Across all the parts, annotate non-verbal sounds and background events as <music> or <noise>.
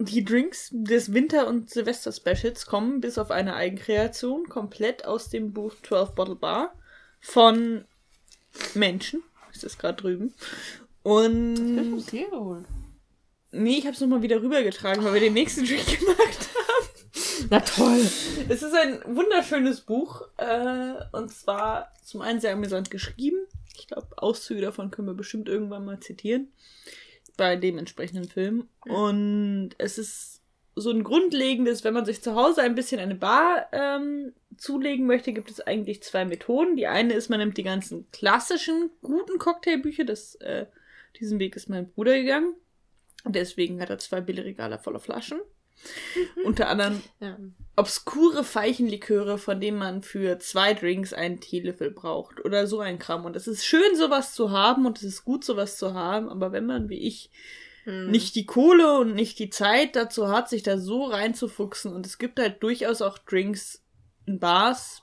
die Drinks des Winter- und Silvester-Specials kommen bis auf eine Eigenkreation komplett aus dem Buch 12 Bottle Bar von Menschen. Ist das gerade drüben. Und. Das hier geholt. Nee, ich habe es nochmal wieder rübergetragen, weil wir den nächsten Drink <laughs> gemacht haben. Na toll. Es ist ein wunderschönes Buch. Äh, und zwar zum einen sehr amüsant geschrieben. Ich glaube, Auszüge davon können wir bestimmt irgendwann mal zitieren. Bei dem entsprechenden Film. Und es ist so ein grundlegendes, wenn man sich zu Hause ein bisschen eine Bar ähm, zulegen möchte, gibt es eigentlich zwei Methoden. Die eine ist, man nimmt die ganzen klassischen, guten Cocktailbücher. Das, äh, diesen Weg ist mein Bruder gegangen. Und deswegen hat er zwei Billigregale voller Flaschen. Unter anderem Ja. Obskure Veilchenliköre, von denen man für zwei Drinks einen Teelöffel braucht. Oder so ein Kram. Und es ist schön, sowas zu haben und es ist gut, sowas zu haben. Aber wenn man, wie ich, Hm. nicht die Kohle und nicht die Zeit dazu hat, sich da so reinzufuchsen. Und es gibt halt durchaus auch Drinks in Bars.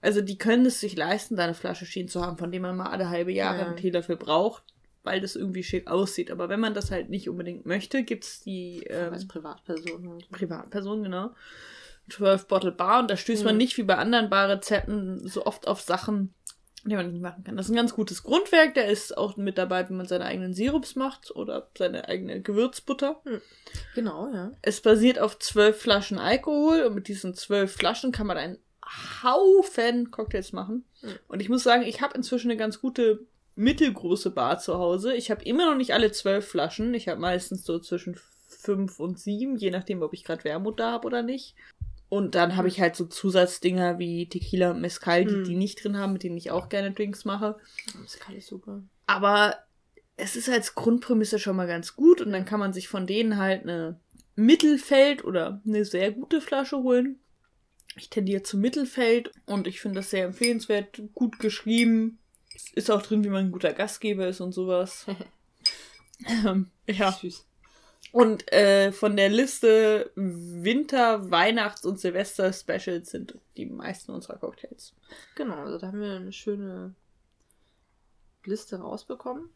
Also die können es sich leisten, da eine Flasche stehen zu haben, von dem man mal alle halbe Jahre Ja. einen Teelöffel braucht, weil das irgendwie schick aussieht. Aber wenn man das halt nicht unbedingt möchte, gibt's die ähm, Als Privatperson halt. Privatperson, genau. 12 Bottle Bar und da stößt man Mhm. nicht wie bei anderen Barrezepten so oft auf Sachen, die man nicht machen kann. Das ist ein ganz gutes Grundwerk, der ist auch mit dabei, wenn man seine eigenen Sirups macht oder seine eigene Gewürzbutter. Genau, ja. Es basiert auf zwölf Flaschen Alkohol und mit diesen zwölf Flaschen kann man einen Haufen Cocktails machen. Mhm. Und ich muss sagen, ich habe inzwischen eine ganz gute mittelgroße Bar zu Hause. Ich habe immer noch nicht alle zwölf Flaschen. Ich habe meistens so zwischen fünf und sieben, je nachdem, ob ich gerade Wermut da habe oder nicht. Und dann habe ich halt so Zusatzdinger wie Tequila und Mezcal, die Mhm. die nicht drin haben, mit denen ich auch gerne Drinks mache. Kann ich super. Aber es ist als Grundprämisse schon mal ganz gut und dann kann man sich von denen halt eine Mittelfeld oder eine sehr gute Flasche holen. Ich tendiere zum Mittelfeld und ich finde das sehr empfehlenswert, gut geschrieben. Es Ist auch drin, wie man ein guter Gastgeber ist und sowas. <laughs> ähm, ja. Süß. Und äh, von der Liste Winter-, Weihnachts- und Silvester-Specials sind die meisten unserer Cocktails. Genau, also da haben wir eine schöne Liste rausbekommen.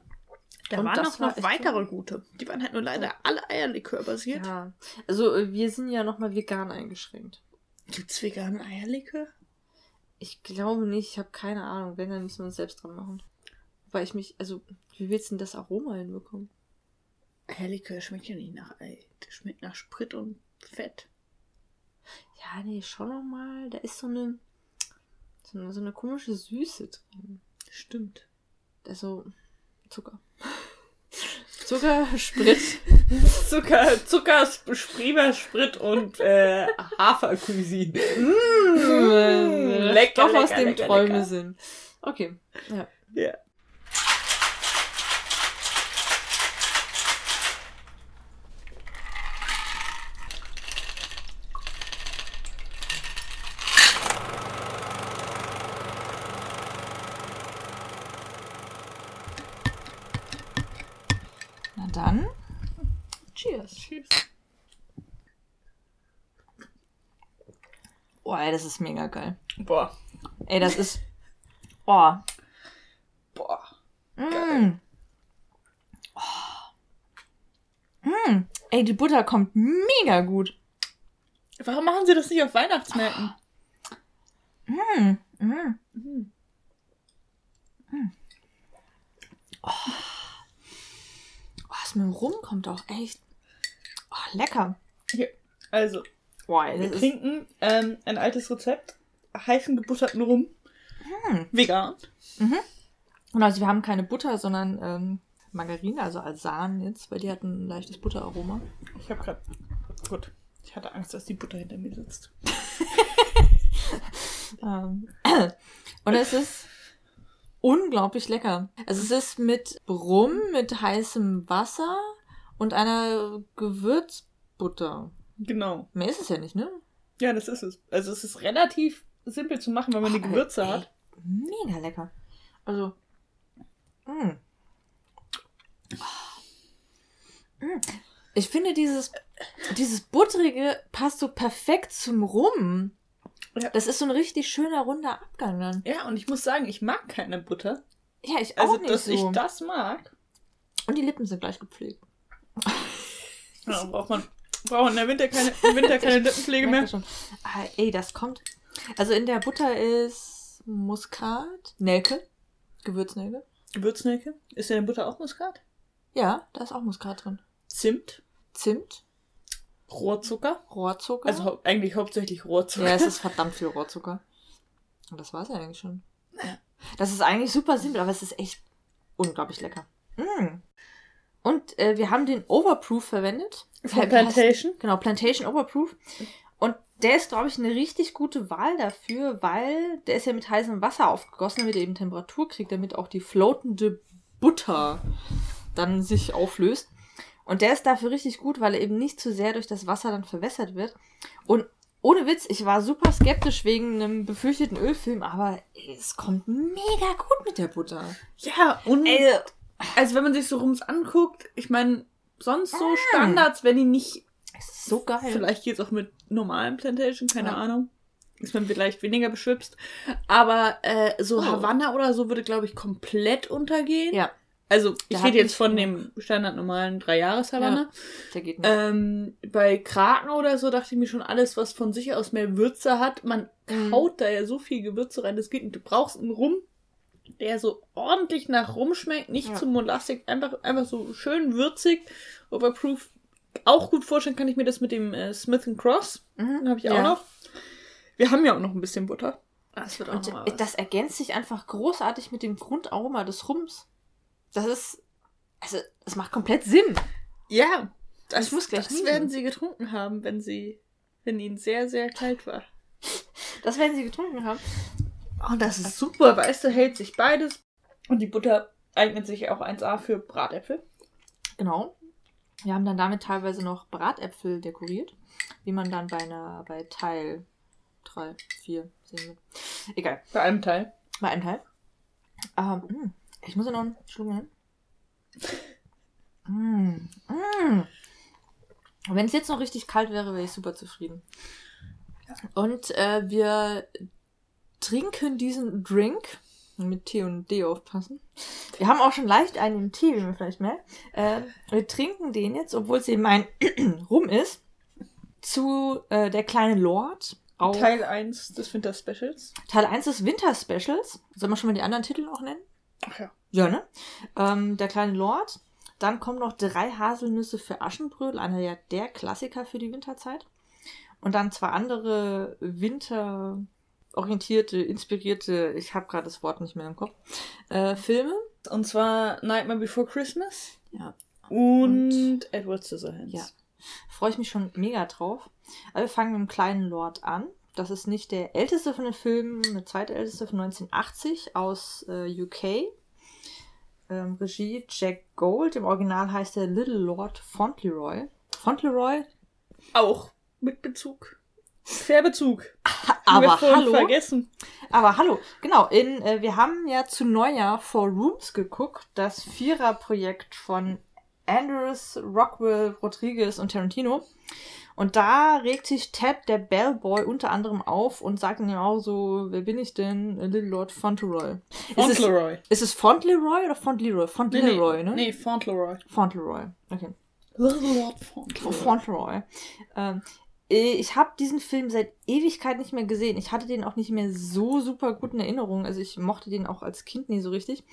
Da Und waren auch war noch weitere gute. Die waren halt nur leider alle Eierlikör basiert. Ja. Also äh, wir sind ja nochmal vegan eingeschränkt. Gibt's veganen Eierlikör? Ich glaube nicht, ich habe keine Ahnung. Wenn, dann müssen wir uns selbst dran machen. Weil ich mich, also, wie willst du denn das Aroma hinbekommen? Eierlikör schmeckt ja nicht nach Ei. Das schmeckt nach Sprit und Fett. Ja, nee, schon nochmal. Da ist so eine, so eine, so eine komische Süße drin. Stimmt. Also, Zucker. <laughs> Zucker, Sprit. Zucker, Zucker, Sprieber, Sprit und äh, Hafercuisine. Mmh, lecker, Doch aus lecker, dem lecker, Träume lecker. sind. Okay. Ja. Ja. Na dann. Cheers. Tschüss. Oh, ey, das ist mega geil. Boah. Ey, das ist. Oh. <laughs> Boah. Mm. Oh. Mm. Ey, die Butter kommt mega gut. Warum machen sie das nicht auf Weihnachtsmärkten? Mm. Mm. Mhm. Oh, das mit dem Rum kommt auch echt. Oh, lecker. Hier. Also, Ey, wir trinken ähm, ein altes Rezept. Heißen gebutterten Rum. Hm. Vegan. Und also wir haben keine Butter, sondern ähm, Margarine, also Alsan jetzt, weil die hat ein leichtes Butteraroma. Ich habe gerade. Gut. Ich hatte Angst, dass die Butter hinter mir sitzt. <laughs> Ähm, und es ist unglaublich lecker. Also es ist mit Rum, mit heißem Wasser und einer Gewürzbutter. Genau. Mehr ist es ja nicht, ne? Ja, das ist es. Also es ist relativ simpel zu machen, wenn man die Oh, Gewürze ey, hat. Mega lecker. Also. mm. Mm. Ich finde dieses, dieses butterige passt so perfekt zum Rum. Ja. Das ist so ein richtig schöner runder Abgang dann. Ja, und ich muss sagen, ich mag keine Butter. Ja, ich Also, auch nicht dass so. ich das mag. Und die Lippen sind gleich gepflegt. Ja, braucht man braucht in der Winter keine, im Winter keine <laughs> Lippenpflege mehr. Schon. Ah, ey, das kommt. Also in der Butter ist Muskat, Nelke, Gewürznelke. Gewürznelke. Ist in der Butter auch Muskat? Ja, da ist auch Muskat drin. Zimt. Zimt, Rohrzucker. Rohrzucker. Also hau eigentlich hauptsächlich Rohrzucker. ja, es ist <laughs> verdammt viel Rohrzucker. Und das war's ja eigentlich schon. Das ist eigentlich super simpel, aber es ist echt unglaublich lecker. Mm. Und äh, wir haben den Overproof verwendet. Von Plantation. Genau, Plantation Overproof. Und der ist, glaube ich, eine richtig gute Wahl dafür, weil der ist ja mit heißem Wasser aufgegossen, damit er eben Temperatur kriegt, damit auch die floatende Butter dann sich auflöst. Und der ist dafür richtig gut, weil er eben nicht zu sehr durch das Wasser dann verwässert wird. Und ohne Witz, ich war super skeptisch wegen einem befürchteten Ölfilm, aber es kommt mega gut mit der Butter. Ja, und Ey, also wenn man sich so rums anguckt, ich meine, sonst so Mm. Standards, wenn die nicht, es ist so geil. vielleicht geht's auch mit normalen Plantation, keine Ja. Ahnung. Ist man vielleicht weniger beschwipst. Aber äh, so Oh. Havanna oder so würde, glaube ich, komplett untergehen. Ja, Also, ich rede jetzt von dem standardnormalen Drei-Jahres-Havanna. der geht nicht. Ähm, bei Kraken oder so dachte ich mir schon, alles, was von sich aus mehr Würze hat, man Mhm. haut da ja so viel Gewürze rein, das geht nicht. Du brauchst einen Rum, der so ordentlich nach Rum schmeckt, nicht Ja. zu molastig, einfach, einfach so schön würzig. Overproof. Auch gut vorstellen kann ich mir das mit dem äh, Smith Cross. Mhm. Habe ich Ja. auch noch. Wir haben ja auch noch ein bisschen Butter. Das wird auch Und noch das ergänzt sich einfach großartig mit dem Grundaroma des Rums. Das ist. Also, es macht komplett Sinn. Ja, das, Ich muss gleich das werden sie getrunken haben, wenn sie, wenn ihnen sehr, sehr kalt war. Das werden sie getrunken haben. Und das ist super, weißt du, hält sich beides. Und die Butter eignet sich auch 1A für Bratäpfel. Genau. Wir haben dann damit teilweise noch Bratäpfel dekoriert, wie man dann bei einer, bei Teil 3, 4 sehen wird. Egal. Bei einem Teil. Bei einem Teil. Ähm, mh, ich muss ja noch einen Schluck nehmen. Mm, mm. Wenn es jetzt noch richtig kalt wäre, wäre ich super zufrieden. Und äh, wir trinken diesen Drink. Mit T und D aufpassen. Wir haben auch schon leicht einen im Tee, wie man vielleicht merkt. Äh, wir trinken den jetzt, obwohl es eben ein <clears throat> Rum ist, zu äh, der kleine Lord. Auf Teil 1 des Winter Specials. Teil 1 des Winter Specials. Sollen wir schon mal die anderen Titel auch nennen? Ach ja. Ja, ne? Ähm, der kleine Lord. Dann kommen noch drei Haselnüsse für Aschenbrödel, einer ja der Klassiker für die Winterzeit. Und dann zwei andere winterorientierte, inspirierte, ich habe gerade das Wort nicht mehr im Kopf, äh, Filme. Und zwar Nightmare Before Christmas Ja. und, Edward Scissorhands. Ja. Freue ich mich schon mega drauf. Aber wir fangen mit dem kleinen Lord an. Das ist nicht der älteste von den Filmen, der zweitälteste von 1980 aus äh, UK. Ähm, Regie Jack Gold. Im Original heißt er Little Lord Fauntleroy. Fauntleroy? Auch mit Bezug. Querbezug. <laughs> Haben Aber hallo. vergessen. Aber hallo, genau, in, äh, wir haben ja zu Neujahr Four Rooms geguckt, das Vierer-Projekt von Andrews, Rockwell, Rodriguez und Tarantino. Und da regt sich Ted, der Bellboy, unter anderem auf und sagt dann ja auch so, wer bin ich denn? Little Lord Fauntleroy. Ist es, Fauntleroy. ist es Fauntleroy oder Fauntleroy? Fauntleroy, ne? Nee, Fauntleroy. Fauntleroy, okay. Lord Fauntleroy. Fauntleroy. Ähm, äh, ich habe diesen Film seit Ewigkeit nicht mehr gesehen. Ich hatte den auch nicht mehr so super gut in Erinnerung. Also ich mochte den auch als Kind nie so richtig.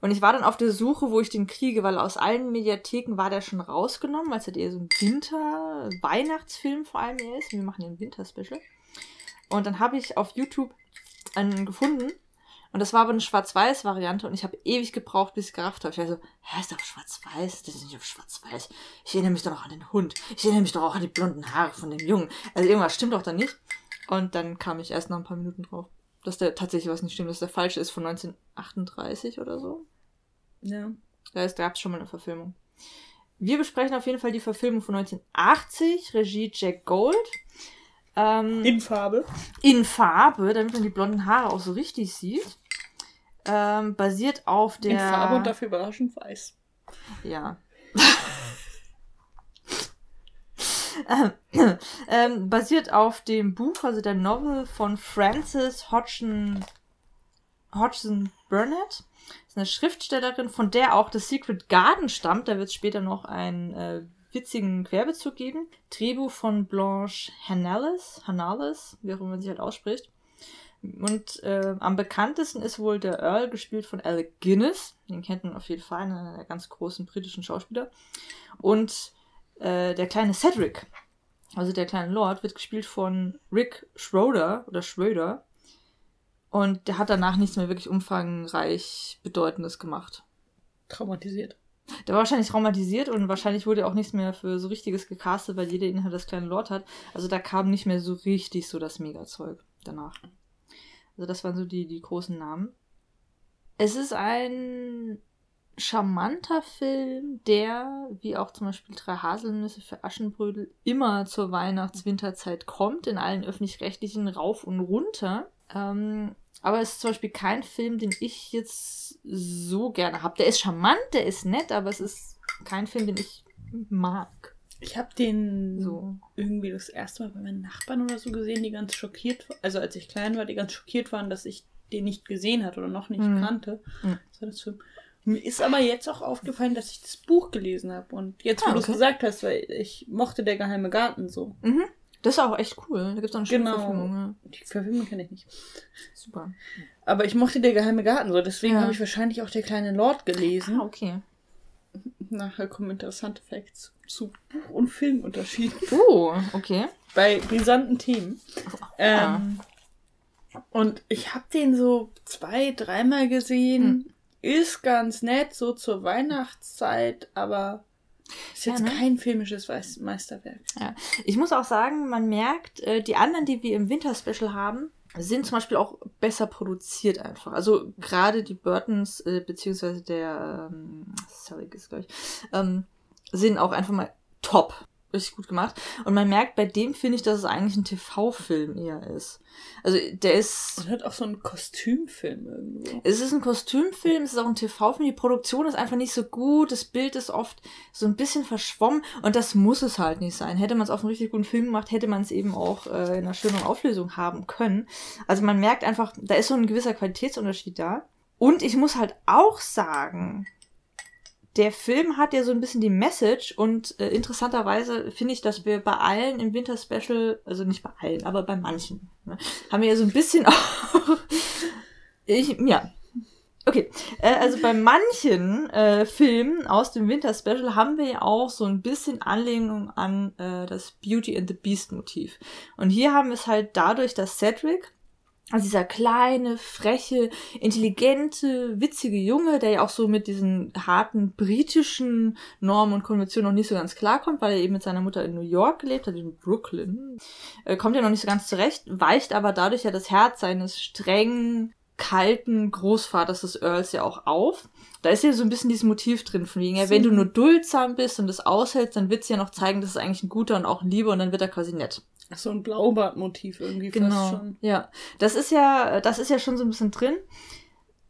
Und ich war dann auf der Suche, wo ich den kriege, weil aus allen Mediatheken war der schon rausgenommen, weil es halt eher so ein Winter-Weihnachtsfilm vor allem ist. Wir machen den Winter-Special. Und dann habe ich auf YouTube einen gefunden. Und das war aber eine Schwarz-Weiß-Variante und ich habe ewig gebraucht, bis ich gerafft habe. Ich war so, hä, ist doch Schwarz-Weiß? Das ist nicht auf Schwarz-Weiß. Ich erinnere mich doch noch an den Hund. Ich erinnere mich doch auch an die blonden Haare von dem Jungen. Also irgendwas stimmt doch da nicht. Und dann kam ich erst nach ein paar Minuten drauf, dass der tatsächlich was nicht stimmt, dass der falsche ist von 1938 oder so. Ja. Da gab es schon mal eine Verfilmung. Wir besprechen auf jeden Fall die Verfilmung von 1980, Regie Jack Gold. Ähm, In Farbe. in Farbe, damit man die blonden Haare auch so richtig sieht. Ähm, basiert auf der. In Farbe und dafür überraschend weiß. Ja. ähm, <laughs> ähm, basiert auf dem Buch, also der Novel von Frances Hodgson, Hodgson Burnett. Das ist eine Schriftstellerin, von der auch The Secret Garden stammt. Da wird es später noch ein äh, witzigen Querbezug geben. Drehbuch von Blanche Hanales, Hanales, wie auch immer man sich halt ausspricht. Und äh, am bekanntesten ist wohl der Earl, gespielt von Alec Guinness. Den kennt man auf jeden Fall, einer der ganz großen britischen Schauspieler. Und äh, der kleine Cedric, also der kleine Lord, wird gespielt von Rick Schroeder oder Schröder. Und der hat danach nichts mehr wirklich umfangreich Bedeutendes gemacht. Traumatisiert. Der war wahrscheinlich traumatisiert und wahrscheinlich wurde auch nichts mehr für so richtiges gecastet, weil jeder Inhalt das kleine Lord hat. Also da kam nicht mehr so richtig so das Mega-Zeug danach. Also das waren so die, die großen Namen. Es ist ein charmanter Film, der, wie auch zum Beispiel Drei Haselnüsse für Aschenbrödel, immer zur Weihnachts-Winterzeit kommt, in allen öffentlich-rechtlichen rauf und runter. Ähm, aber es ist zum Beispiel kein Film, den ich jetzt so gerne habe. Der ist charmant, der ist nett, aber es ist kein Film, den ich mag. Ich habe den so irgendwie das erste Mal bei meinen Nachbarn oder so gesehen, die ganz schockiert, also als ich klein war, die ganz schockiert waren, dass ich den nicht gesehen hatte oder noch nicht mhm. kannte. Mhm. Das war das Film. Mir ist aber jetzt auch aufgefallen, dass ich das Buch gelesen habe. Und jetzt, wo ah, okay. du es gesagt hast, weil ich mochte der geheime Garten so. Mhm. Das ist auch echt cool. Da gibt es auch eine schöne genau. Verfilmung. Ja. Die Verfilmung kenne ich nicht. Super. Aber ich mochte der geheime Garten so. Deswegen ja. habe ich wahrscheinlich auch der kleine Lord gelesen. Ah, okay. Nachher kommen interessante Facts zu Buch- und Filmunterschieden. Oh, okay. Bei brisanten Themen. Ja. Ähm, und ich habe den so zwei, dreimal gesehen. Hm. Ist ganz nett, so zur Weihnachtszeit, aber ist jetzt ja, ne? kein filmisches Meisterwerk. Ja. Ich muss auch sagen, man merkt, äh, die anderen, die wir im Winter-Special haben, sind zum Beispiel auch besser produziert einfach. Also gerade die Burtons, äh, beziehungsweise der, ähm, sorry, ist gleich, ähm, sind auch einfach mal top richtig gut gemacht. Und man merkt bei dem, finde ich, dass es eigentlich ein TV-Film eher ist. Also der ist. Und hat auch so einen Kostümfilm irgendwo. Es ist ein Kostümfilm, es ist auch ein TV-Film. Die Produktion ist einfach nicht so gut. Das Bild ist oft so ein bisschen verschwommen. Und das muss es halt nicht sein. Hätte man es auf einen richtig guten Film gemacht, hätte man es eben auch äh, in einer schönen Auflösung haben können. Also man merkt einfach, da ist so ein gewisser Qualitätsunterschied da. Und ich muss halt auch sagen, der Film hat ja so ein bisschen die Message und äh, interessanterweise finde ich, dass wir bei allen im Winter Special, also nicht bei allen, aber bei manchen, ne, haben wir ja so ein bisschen <laughs> auch. ich, ja. Okay, äh, also bei manchen äh, Filmen aus dem Winter Special haben wir ja auch so ein bisschen Anlehnung an äh, das Beauty and the Beast Motiv. Und hier haben wir es halt dadurch, dass Cedric also dieser kleine, freche, intelligente, witzige Junge, der ja auch so mit diesen harten britischen Normen und Konventionen noch nicht so ganz klarkommt, weil er eben mit seiner Mutter in New York gelebt hat, in Brooklyn, äh, kommt ja noch nicht so ganz zurecht, weicht aber dadurch ja das Herz seines strengen, kalten Großvaters des Earls ja auch auf. Da ist ja so ein bisschen dieses Motiv drin, von wegen, ja, wenn du nur duldsam bist und das aushältst, dann wird's ja noch zeigen, dass es eigentlich ein guter und auch ein Lieber und dann wird er quasi nett. Ach, so ein Blaubart-Motiv irgendwie genau. fast schon. Ja, das ist ja, das ist ja schon so ein bisschen drin.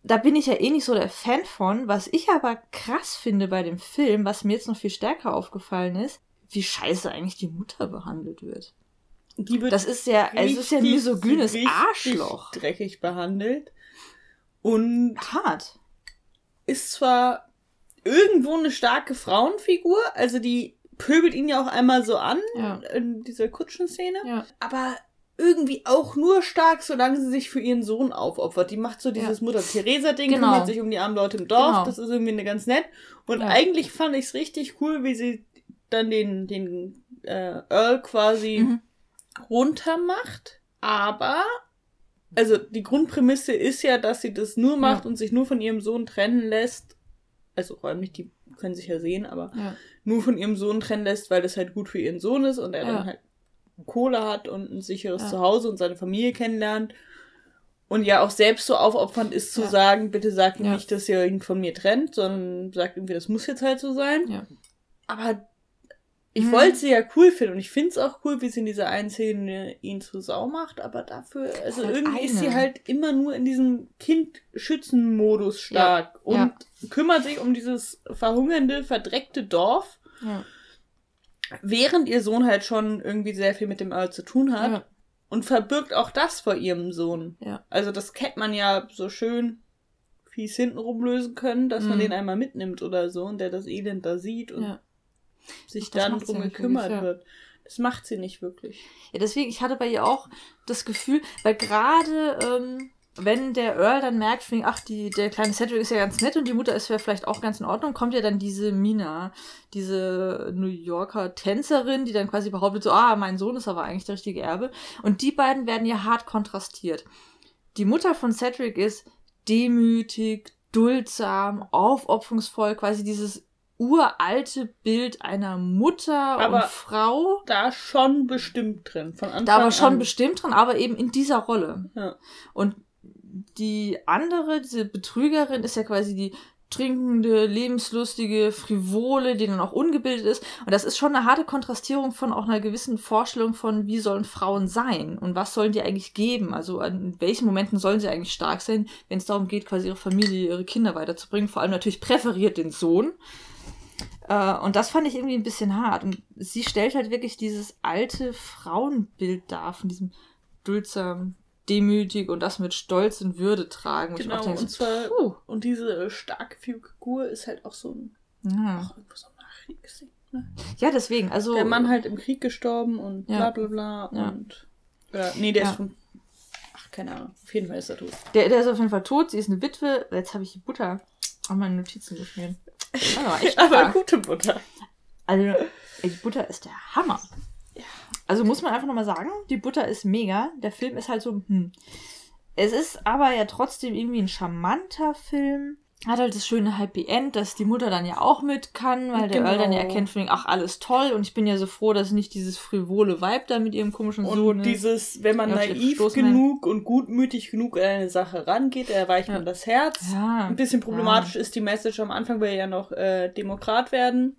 Da bin ich ja eh nicht so der Fan von. Was ich aber krass finde bei dem Film, was mir jetzt noch viel stärker aufgefallen ist, wie scheiße eigentlich die Mutter behandelt wird. Die wird das ist ja, richtig, es ist ja ein misogynes Arschloch. Dreckig behandelt. Und hart. Ist zwar irgendwo eine starke Frauenfigur, also die pöbelt ihn ja auch einmal so an ja. in dieser Kutschenszene. Ja. Aber irgendwie auch nur stark, solange sie sich für ihren Sohn aufopfert. Die macht so dieses ja. Mutter Teresa-Ding, genau. kümmert sich um die armen Leute im Dorf. Genau. Das ist irgendwie eine ganz nett. Und ja. eigentlich fand ich es richtig cool, wie sie dann den, den äh, Earl quasi mhm. runter macht. Aber, also die Grundprämisse ist ja, dass sie das nur macht ja. und sich nur von ihrem Sohn trennen lässt. Also räumlich, die können sich ja sehen, aber nur von ihrem Sohn trennen lässt, weil das halt gut für ihren Sohn ist und er ja. dann halt Kohle hat und ein sicheres ja. Zuhause und seine Familie kennenlernt. Und ja auch selbst so aufopfernd ist zu ja. sagen, bitte sag ihm nicht, dass ihr ihn von mir trennt, sondern sagt irgendwie, das muss jetzt halt so sein. Aber ich mhm. wollte sie ja cool finden und ich finde es auch cool, wie sie in dieser einen Szene ihn zu Sau macht, aber dafür, also halt irgendwie eine. ist sie halt immer nur in diesem Kind-Schützen-Modus stark ja. und ja. kümmert sich um dieses verhungernde, verdreckte Dorf. Ja. Während ihr Sohn halt schon irgendwie sehr viel mit dem Earl zu tun hat. Und verbirgt auch das vor ihrem Sohn. Also das hätte man ja so schön fies hintenrum lösen können, dass mhm. man den einmal mitnimmt oder so und der das Elend da sieht und sich Das dann drum gekümmert wirklich, ja. wird. Das macht sie nicht wirklich. Ja, deswegen, ich hatte bei ihr auch das Gefühl, weil gerade, ähm, wenn der Earl dann merkt, ach, die, der kleine Cedric ist ja ganz nett und die Mutter ist ja vielleicht auch ganz in Ordnung, kommt ja dann diese Mina, diese New Yorker Tänzerin, die dann quasi behauptet, so, ah, mein Sohn ist aber eigentlich der richtige Erbe. Und die beiden werden ja hart kontrastiert. Die Mutter von Cedric ist demütig, duldsam, aufopferungsvoll, quasi dieses uralte Bild einer Mutter Aber und Frau. Da schon bestimmt drin. Von Anfang Da war schon an. bestimmt drin, aber eben in dieser Rolle. Ja. Und die andere, diese Betrügerin, ist ja quasi die trinkende, lebenslustige, frivole, die dann auch ungebildet ist. Und das ist schon eine harte Kontrastierung von auch einer gewissen Vorstellung von, wie sollen Frauen sein und was sollen die eigentlich geben. Also an welchen Momenten sollen sie eigentlich stark sein, wenn es darum geht, quasi ihre Familie, ihre Kinder weiterzubringen. Vor allem natürlich präferiert den Sohn. Äh, und das fand ich irgendwie ein bisschen hart. Und sie stellt halt wirklich dieses alte Frauenbild dar, von diesem duldsam, demütig und das mit Stolz und Würde tragen. Ich Genau, denke, und zwar, und diese äh, starke Figur ist halt auch so ein, ja. auch irgendwo so ein Nachkriegsding. Ne? ja, deswegen, also. Der Mann halt im Krieg gestorben und Ja. bla bla bla Ja. und. Oder, nee, der Ja. ist schon. Ach, keine Ahnung. Auf jeden Fall ist er tot. Der, der ist auf jeden Fall tot, sie ist eine Witwe. Jetzt habe ich die Butter auf meine Notizen geschmiert. War echt Aber gute Butter. Also, die Butter ist der Hammer. Also muss man einfach nochmal sagen, die Butter ist mega. Der Film ist halt so, hm. Es ist aber ja trotzdem irgendwie ein charmanter Film. Hat halt das schöne Happy End, dass die Mutter dann ja auch mit kann, weil der Genau. Earl dann ja erkennt von wegen, ach, alles toll. Und ich bin ja so froh, dass nicht dieses frivole Vibe da mit ihrem komischen Und Sohn ist. dieses, wenn man Ja, naiv genug und gutmütig genug an eine Sache rangeht, erweicht Ja. man das Herz. Ja. Ein bisschen problematisch ist die Message am Anfang, will er ja noch äh, Demokrat werden.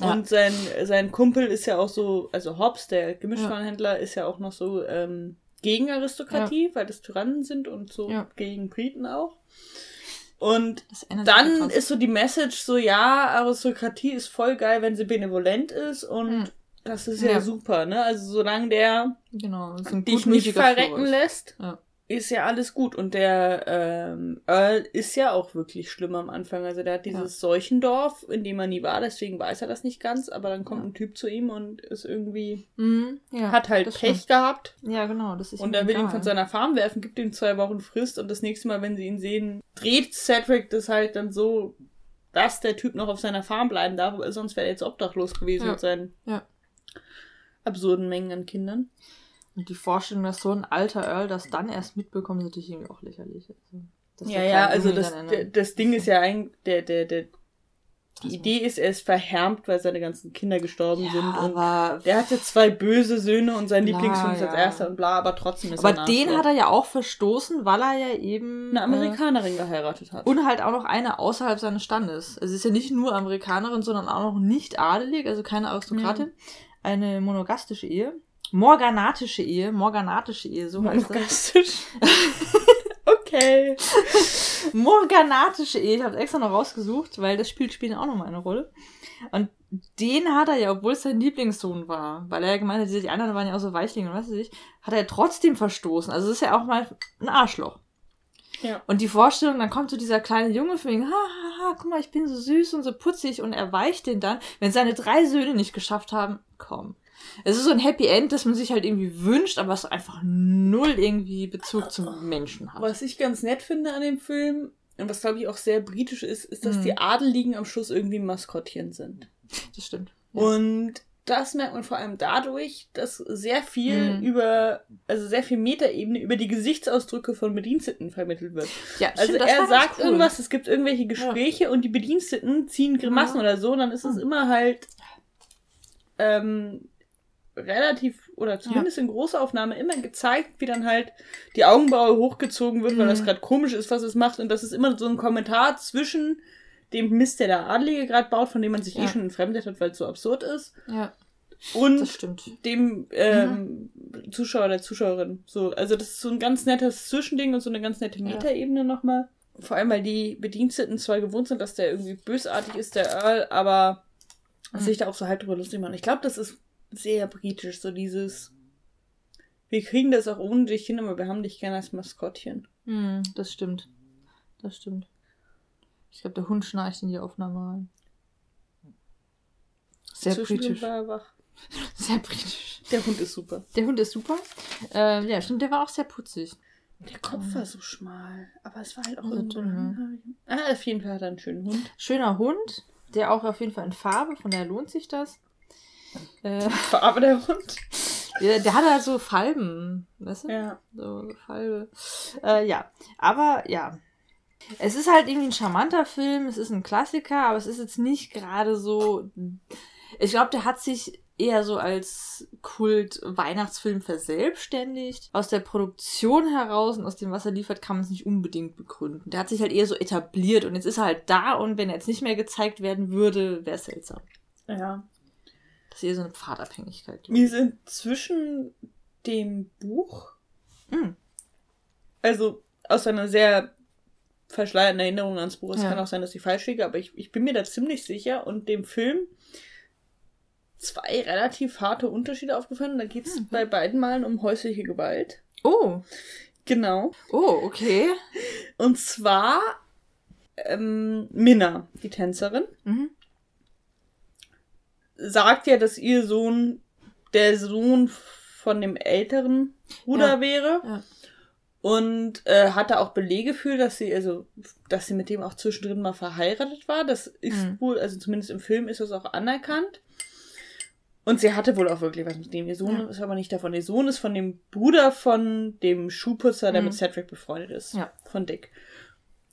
Und sein, sein Kumpel ist ja auch so, also Hobbs, der Gemischtwarenhändler, ist ja auch noch so ähm, gegen Aristokratie, weil das Tyrannen sind und so gegen Briten auch. Und dann ist so die Message so, ja, Aristokratie ist voll geil, wenn sie benevolent ist und Mhm. das ist ja, Ja. super, ne? Also solange der Genau, dich nicht verrecken lässt, Ja. Ist ja alles gut. Und der ähm, Earl ist ja auch wirklich schlimm am Anfang. Also der hat dieses Seuchendorf, in dem er nie war, deswegen weiß er das nicht ganz, aber dann kommt Ja. ein Typ zu ihm und ist irgendwie, Mhm, ja, hat halt Pech stimmt. gehabt. Ja, genau, das ist Und er will ihn egal. von seiner Farm werfen, gibt ihm zwei Wochen Frist und das nächste Mal, wenn sie ihn sehen, dreht Cedric das halt dann so, dass der Typ noch auf seiner Farm bleiben darf, weil sonst wäre er jetzt obdachlos gewesen Ja. mit seinen Ja. absurden Mengen an Kindern. Und die Vorstellung, dass so ein alter Earl das dann erst mitbekommt, ist natürlich irgendwie auch lächerlich. Also, Ja, ja, also das, das Ding ist ja eigentlich, der, der, der, die Das Idee ist, er ist verhärmt, weil seine ganzen Kinder gestorben sind. ja, Und aber, der hatte zwei böse Söhne und sein Lieblingssohn ist als ja. erster und bla, aber trotzdem ist aber er ein den hat er ja auch verstoßen, weil er ja eben. eine Äh, Amerikanerin geheiratet hat. und halt auch noch eine außerhalb seines Standes. Also es ist ja nicht nur Amerikanerin, sondern auch noch nicht adelig, also keine Aristokratin. Eine monogastische Ehe. Morganatische Ehe. Morganatische Ehe, so heißt das. <laughs> Okay. Morganatische Ehe. Ich habe extra noch rausgesucht, weil das spielt später auch nochmal eine Rolle. Und den hat er ja, obwohl es sein Lieblingssohn war, weil er ja gemeint hat, die anderen waren ja auch so Weichlinge und was weiß ich, hat er trotzdem verstoßen. Also das ist ja auch mal ein Arschloch. Ja. Und die Vorstellung, dann kommt so dieser kleine Junge von wegen, ha, ha, ha, guck mal, ich bin so süß und so putzig und er weicht den dann, wenn seine drei Söhne nicht geschafft haben, komm. Es ist so ein Happy End, das man sich halt irgendwie wünscht, aber es einfach null irgendwie Bezug zum Menschen hat. Was ich ganz nett finde an dem Film, und was glaube ich auch sehr britisch ist, ist, dass Mhm. die Adeligen am Schluss irgendwie Maskottchen sind. Das stimmt. Ja. Und das merkt man vor allem dadurch, dass sehr viel Mhm. über, also sehr viel Metaebene über die Gesichtsausdrücke von Bediensteten vermittelt wird. Ja, Also stimmt, er sagt cool. irgendwas, es gibt irgendwelche Gespräche und die Bediensteten ziehen Grimassen Ja. oder so, und dann ist es Mhm. immer halt ähm, relativ, oder zumindest in Großaufnahme, immer gezeigt, wie dann halt die Augenbraue hochgezogen wird, weil Mhm. das gerade komisch ist, was es macht. Und das ist immer so ein Kommentar zwischen dem Mist, der der Adelige gerade baut, von dem man sich eh Ja. schon entfremdet hat, weil es so absurd ist. Ja, Und das stimmt. dem ähm, Zuschauer der Zuschauerin. So, also das ist so ein ganz nettes Zwischending und so eine ganz nette Ja. Metaebene nochmal. Vor allem, weil die Bediensteten zwar gewohnt sind, dass der irgendwie bösartig ist, der Earl, aber Mhm. sich da auch so halb drüber lustig machen. Ich glaube, das ist sehr britisch, so dieses wir kriegen das auch ohne dich hin, aber wir haben dich gerne als Maskottchen. Hm, das stimmt. Das stimmt. Ich glaube, der Hund schnarcht in die Aufnahme rein. Sehr britisch. war er wach. Sehr britisch. Der Hund ist super. Der Hund ist super. Äh, ja, stimmt, der war auch sehr putzig. Der Kopf war so schmal, aber es war halt auch So irgendwo dünn, lang. Ah, auf jeden Fall hat er einen schönen Hund. Schöner Hund, der auch auf jeden Fall in Farbe, von daher lohnt sich das. Äh, Farbe der Hund. der, der hat halt so Falben, weißt du? Ja. So, so Falbe. Äh, ja, aber ja. Es ist halt irgendwie ein charmanter Film, es ist ein Klassiker, aber es ist jetzt nicht gerade so. Ich glaube, der hat sich eher so als Kult-Weihnachtsfilm verselbstständigt. Aus der Produktion heraus und aus dem, was er liefert, kann man es nicht unbedingt begründen. Der hat sich halt eher so etabliert und jetzt ist er halt da und wenn er jetzt nicht mehr gezeigt werden würde, wäre es seltsam. Ja. Das ist eher so eine Pfadabhängigkeit. Wir sind zwischen dem Buch, Mm. also aus einer sehr verschleierten Erinnerung ans Buch, es Ja. kann auch sein, dass ich falsch liege, aber ich, ich bin mir da ziemlich sicher und dem Film zwei relativ harte Unterschiede aufgefallen. Da geht es Mhm. bei beiden Malen um häusliche Gewalt. Oh, Genau. oh, okay. Und zwar ähm, Minna, die Tänzerin, Mhm. Sagt ja, dass ihr Sohn der Sohn von dem älteren Bruder Ja, wäre. ja. Und äh, hatte auch Belege für, dass sie, also, dass sie mit dem auch zwischendrin mal verheiratet war. Das ist Mhm. wohl, also zumindest im Film ist das auch anerkannt. Und sie hatte wohl auch wirklich was mit dem. Ihr Sohn Ja. ist aber nicht davon. Ihr Sohn ist von dem Bruder von dem Schuhputzer, der Mhm. mit Cedric befreundet ist. Ja. Von Dick.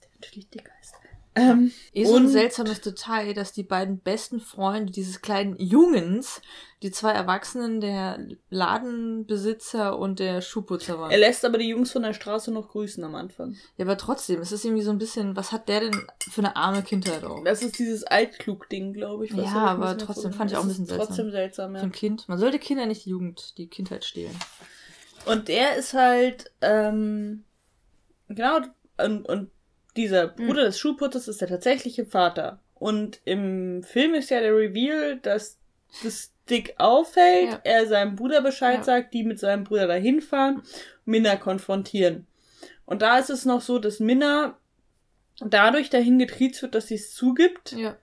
Der natürlich Dick heißt. Ähm, Eh so ein seltsames Detail, dass die beiden besten Freunde dieses kleinen Jungens, die zwei Erwachsenen, der Ladenbesitzer und der Schuhputzer waren. er lässt aber die Jungs von der Straße noch grüßen am Anfang. ja, aber trotzdem, es ist irgendwie so ein bisschen, was hat der denn für eine arme Kindheit auch? Das ist dieses Altklug-Ding, glaube ich. Ja, ein aber trotzdem fand ich auch ein bisschen ist Trotzdem seltsam, Für ja. ein Kind. Man sollte Kinder nicht die Jugend, die Kindheit stehlen. Und der ist halt, ähm, genau, und, und dieser Bruder des Schuhputzers ist der tatsächliche Vater. Und im Film ist ja der Reveal, dass das Dick auffällt, Ja. er seinem Bruder Bescheid Ja. sagt, die mit seinem Bruder dahin fahren Minna konfrontieren. Und da ist es noch so, dass Minna dadurch dahin getriezt wird, dass sie es zugibt, Ja.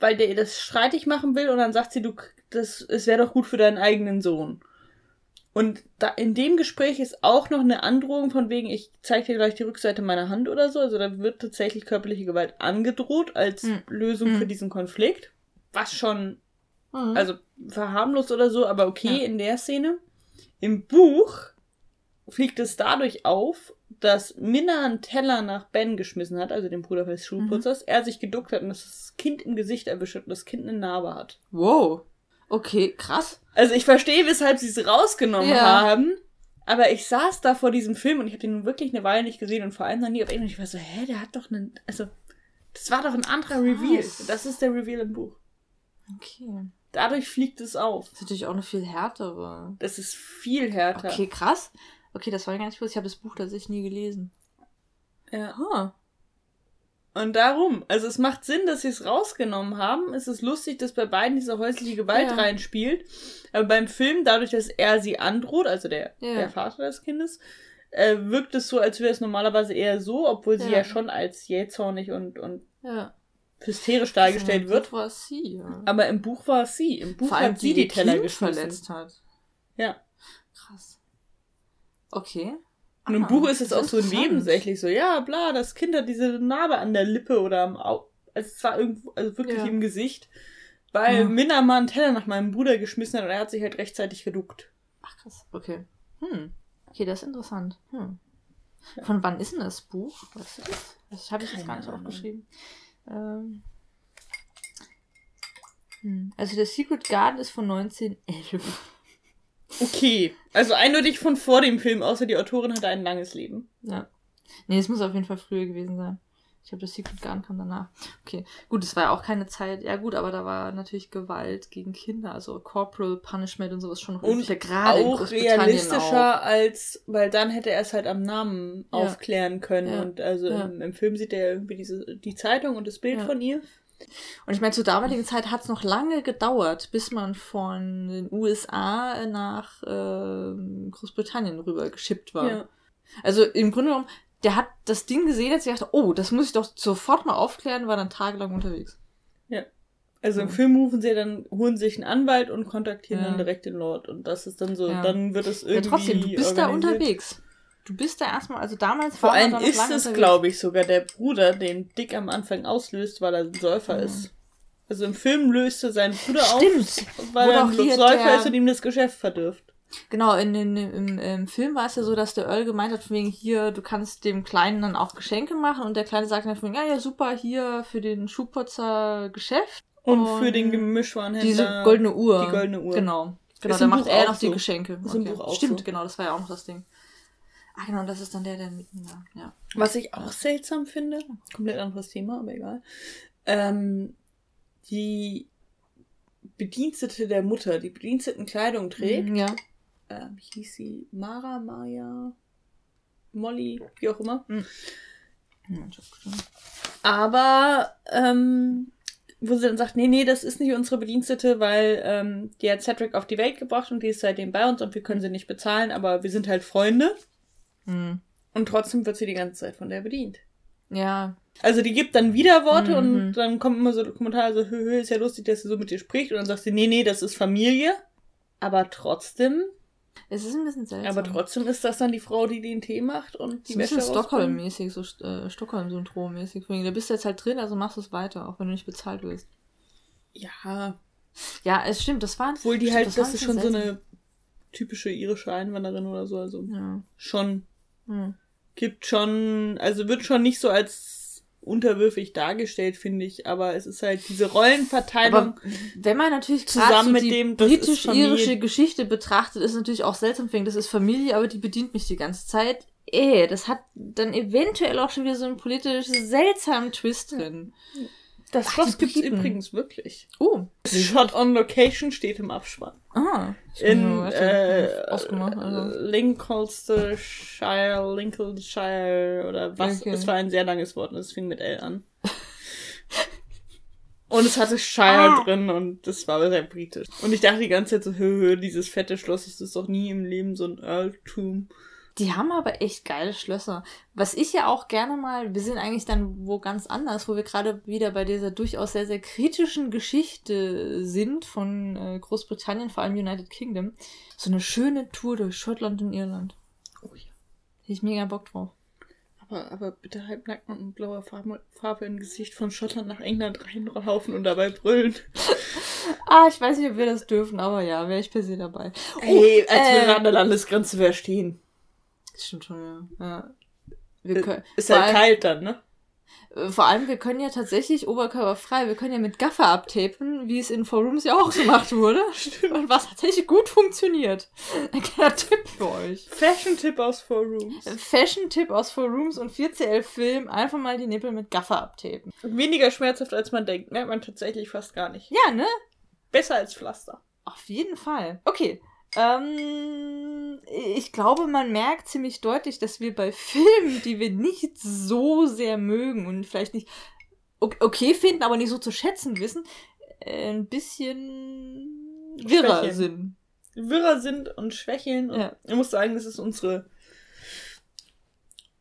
weil der ihr das streitig machen will und dann sagt sie, du, das, es wäre doch gut für deinen eigenen Sohn. Und da, in dem Gespräch ist auch noch eine Androhung von wegen, ich zeige dir gleich die Rückseite meiner Hand oder so. Also da wird tatsächlich körperliche Gewalt angedroht als Hm. Lösung für Hm. diesen Konflikt. Was schon, Mhm. also verharmlost oder so, aber okay Ja. in der Szene. Im Buch fliegt es dadurch auf, dass Minna einen Teller nach Ben geschmissen hat, also dem Bruder des Schuhputzers, er sich geduckt hat und das Kind im Gesicht erwischt hat und das Kind eine Narbe hat. wow. Okay, krass. Also ich verstehe, weshalb sie es rausgenommen Ja. haben. Aber ich saß da vor diesem Film und ich habe den wirklich eine Weile nicht gesehen und vor allem noch nie auf Englisch. Ich war so, hä, der hat doch einen. Also, das war doch ein anderer Reveal. Krass. Das ist der Reveal im Buch. Okay. Dadurch fliegt es auf. Das ist natürlich auch eine viel härtere. Das ist viel härter. Okay, krass. Okay, das war gar nicht bewusst. Ich habe das Buch tatsächlich nie gelesen. Ja. Ah. Und darum, also es macht Sinn, dass sie es rausgenommen haben. Es ist lustig, dass bei beiden diese häusliche Gewalt Ja. reinspielt. Aber beim Film, dadurch, dass er sie androht, also der, Ja. der Vater des Kindes, äh, wirkt es so, als wäre es normalerweise eher so, obwohl sie Ja. schon als jähzornig und, und hysterisch dargestellt Im wird. Buch war sie, ja. Aber im Buch war es sie. Im Buch Vor allem hat sie die ihr Teller Kind geschmissen. verletzt hat. Ja. Krass. Okay. Und im Ah, Buch ist es auch so nebensächlich, so, ja, bla, das Kind hat diese Narbe an der Lippe oder am Auge. Also es war irgendwo, also wirklich Ja. im Gesicht. Weil Ja. Minna mal einen Teller nach meinem Bruder geschmissen hat und er hat sich halt rechtzeitig geduckt. Ach krass. Okay. Hm. Okay, das ist interessant. Hm. Von wann ist denn das Buch? Weißt du das? Das habe ich jetzt gar nicht Ahnung. aufgeschrieben. Ähm. Hm. Also der Secret Garden ist von 1911. Okay. Also eindeutig von vor dem Film, außer die Autorin hatte ein langes Leben. Ja. Nee, es muss auf jeden Fall früher gewesen sein. Ich glaube, das Secret Garden kam danach. Okay. Gut, es war ja auch keine Zeit. Ja, gut, aber da war natürlich Gewalt gegen Kinder, also Corporal Punishment und sowas schon noch Und gerade auch realistischer als, weil dann hätte er es halt am Namen Ja. aufklären können. Ja. Und also Ja. im, im Film sieht er irgendwie diese, die Zeitung und das Bild von ihr. Und ich meine, zur damaligen Zeit hat es noch lange gedauert, bis man von den USA nach ähm, Großbritannien rüber geschippt war. Ja. Also im Grunde genommen, der hat das Ding gesehen, hat sich gedacht, oh, das muss ich doch sofort mal aufklären, war dann tagelang unterwegs. Also im Ja. Film rufen sie dann, holen sich einen Anwalt und kontaktieren Ja. dann direkt den Lord. Und das ist dann so, Ja. dann wird es Ja, irgendwie. trotzdem, du bist da unterwegs. Du bist da erstmal, also damals Vor war man allem noch ist es, glaube ich, sogar der Bruder, den Dick am Anfang auslöst, weil er ein Säufer Mhm. ist. Also im Film löste sein Bruder Stimmt. auf, weil er ein Säufer ist und ihm das Geschäft verdürft. Genau, in, in, im, im Film war es ja so, dass der Earl gemeint hat, von wegen hier, du kannst dem Kleinen dann auch Geschenke machen und der Kleine sagt dann von wegen, ja, ja, super, hier für den Schuhputzer Geschäft. Und, Und für den Gemischwarenhändler. Diese goldene Uhr. Die goldene Uhr. Genau. Genau, Ist da im macht Buch er noch die so. Geschenke. Im Buch auch Stimmt, so. genau, das war ja auch noch das Ding. Ah, genau, das ist dann der, der mitten da, ja. Was ich auch seltsam finde, komplett anderes Thema, aber egal. Ähm, die Bedienstete der Mutter, die Bedienstetenkleidung trägt, Mhm, Ja. ähm, hieß sie Mara, Maya, Molly, wie auch immer. Hm, gestimmt. Aber ähm, wo sie dann sagt, nee, nee, das ist nicht unsere Bedienstete, weil ähm, die hat Cedric auf die Welt gebracht und die ist seitdem bei uns und wir können sie nicht bezahlen, aber wir sind halt Freunde. Hm. Und trotzdem wird sie die ganze Zeit von der bedient. Ja, Also die gibt dann Widerworte Mhm. und dann kommt immer so der Kommentar, so, hö, hö, ist ja lustig, dass sie so mit dir spricht. Und dann sagt sie, nee, nee, das ist Familie. Aber trotzdem, es ist ein bisschen seltsam. aber trotzdem ist das dann die Frau, die den Tee macht und Die die ein Wäsche bisschen. Stockholm-mäßig, so äh, Stockholm-Syndrom-mäßig. Da bist du jetzt halt drin, also machst du es weiter, auch wenn du nicht bezahlt wirst. Ja, Ja, es stimmt, das war. obwohl die stimmt, halt, das ein ist schon so seltsam. eine typische irische Einwanderin oder so. Also Ja. schon, Hm. gibt schon, also wird schon nicht so als unterwürfig dargestellt, finde ich. Aber es ist halt diese Rollenverteilung. Aber wenn man natürlich Zusammen so mit dem, britisch-irische. Geschichte betrachtet, ist natürlich auch seltsam, wegen das ist Familie, aber die bedient mich die ganze Zeit. Ey, das hat dann eventuell auch schon wieder so einen politisch seltsamen Twist drin. Das Schloss die gibt es Briten. übrigens wirklich. Oh. Shot on Location steht im Abspann. Ah. In äh, also. Lincolnshire, Lincolnshire oder was. Okay. Es war ein sehr langes Wort und es fing mit L an. <laughs> Und es hatte Shire Ah. drin und das war sehr britisch. Und ich dachte die ganze Zeit so, hö, hö, dieses fette Schloss, das ist doch nie im Leben so ein Earltum. Die haben aber echt geile Schlösser. Was ich ja auch gerne mal, wir sind eigentlich dann wo ganz anders, wo wir gerade wieder bei dieser durchaus sehr, sehr kritischen Geschichte sind von äh, Großbritannien, vor allem United Kingdom. So eine schöne Tour durch Schottland und Irland. Oh ja. Hätte ich mega Bock drauf. Aber, aber bitte halbnackt mit blauer Farbe, Farbe im Gesicht von Schottland nach England reinlaufen und dabei brüllen. <laughs> Ah, ich weiß nicht, ob wir das dürfen, aber ja, wäre ich per se dabei. Ey, als äh, wir an der Landesgrenze wäre stehen. Das stimmt schon, ja. ja. Wir können, Ist halt allem, kalt dann, ne? äh, vor allem, wir können ja tatsächlich oberkörperfrei, wir können ja mit Gaffer abtapen, wie es in Four Rooms ja auch gemacht wurde. <laughs> Und was tatsächlich gut funktioniert. <laughs> Ein kleiner Tipp für euch. Fashion-Tipp aus Four Rooms. Fashion-Tipp aus Four Rooms und 4CL-Film, einfach mal die Nippel mit Gaffer abtapen. Weniger schmerzhaft, als man denkt. Merkt man tatsächlich fast gar nicht. Ja, ne? Besser als Pflaster. Auf jeden Fall. Okay. Ähm, ich glaube, man merkt ziemlich deutlich, dass wir bei Filmen, die wir nicht so sehr mögen und vielleicht nicht okay finden, aber nicht so zu schätzen wissen, äh, ein bisschen wirrer Schwächeln. sind. Wirrer sind und schwächeln. Ja. Ich muss sagen, das ist unsere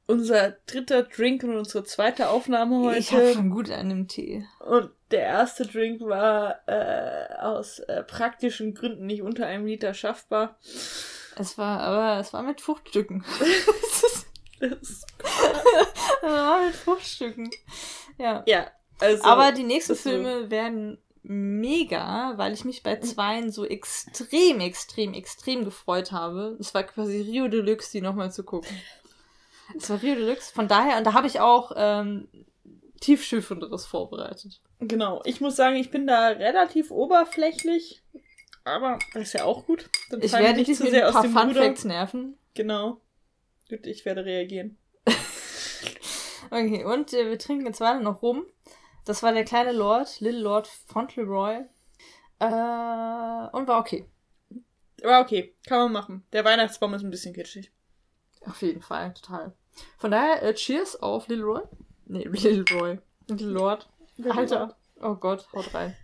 unser dritter Drink und unsere zweite Aufnahme heute. Ich habe schon gut an dem Tee. Und der erste Drink war äh, aus äh, praktischen Gründen nicht unter einem Liter schaffbar. Es war, aber es war mit Fruchtstücken. <laughs> Das- <laughs> es war mit Fruchtstücken. Ja. ja, also. Aber die nächsten das so- Filme werden mega, weil ich mich bei zweien so extrem, extrem, extrem gefreut habe. Es war quasi Rio Deluxe, die nochmal zu gucken. Es war Rio Deluxe. Von daher, und da habe ich auch ähm, tiefschürfenderes vorbereitet. Genau, ich muss sagen, ich bin da relativ oberflächlich. Aber das ist ja auch gut. Dann Ich werde dich mit ein paar Fun. Facts nerven. Genau. Gut, ich werde reagieren. <laughs> Okay, und äh, wir trinken jetzt weiter noch rum. Das war der kleine Lord, Little Lord Fauntleroy. Äh, und war okay. Aber okay, kann man machen. Der Weihnachtsbaum ist ein bisschen kitschig. Auf jeden Fall, total. Von daher, äh, Cheers auf Little Roy. Nee, <laughs> Little Roy. Little Lord. Alter. Oh Gott, haut rein.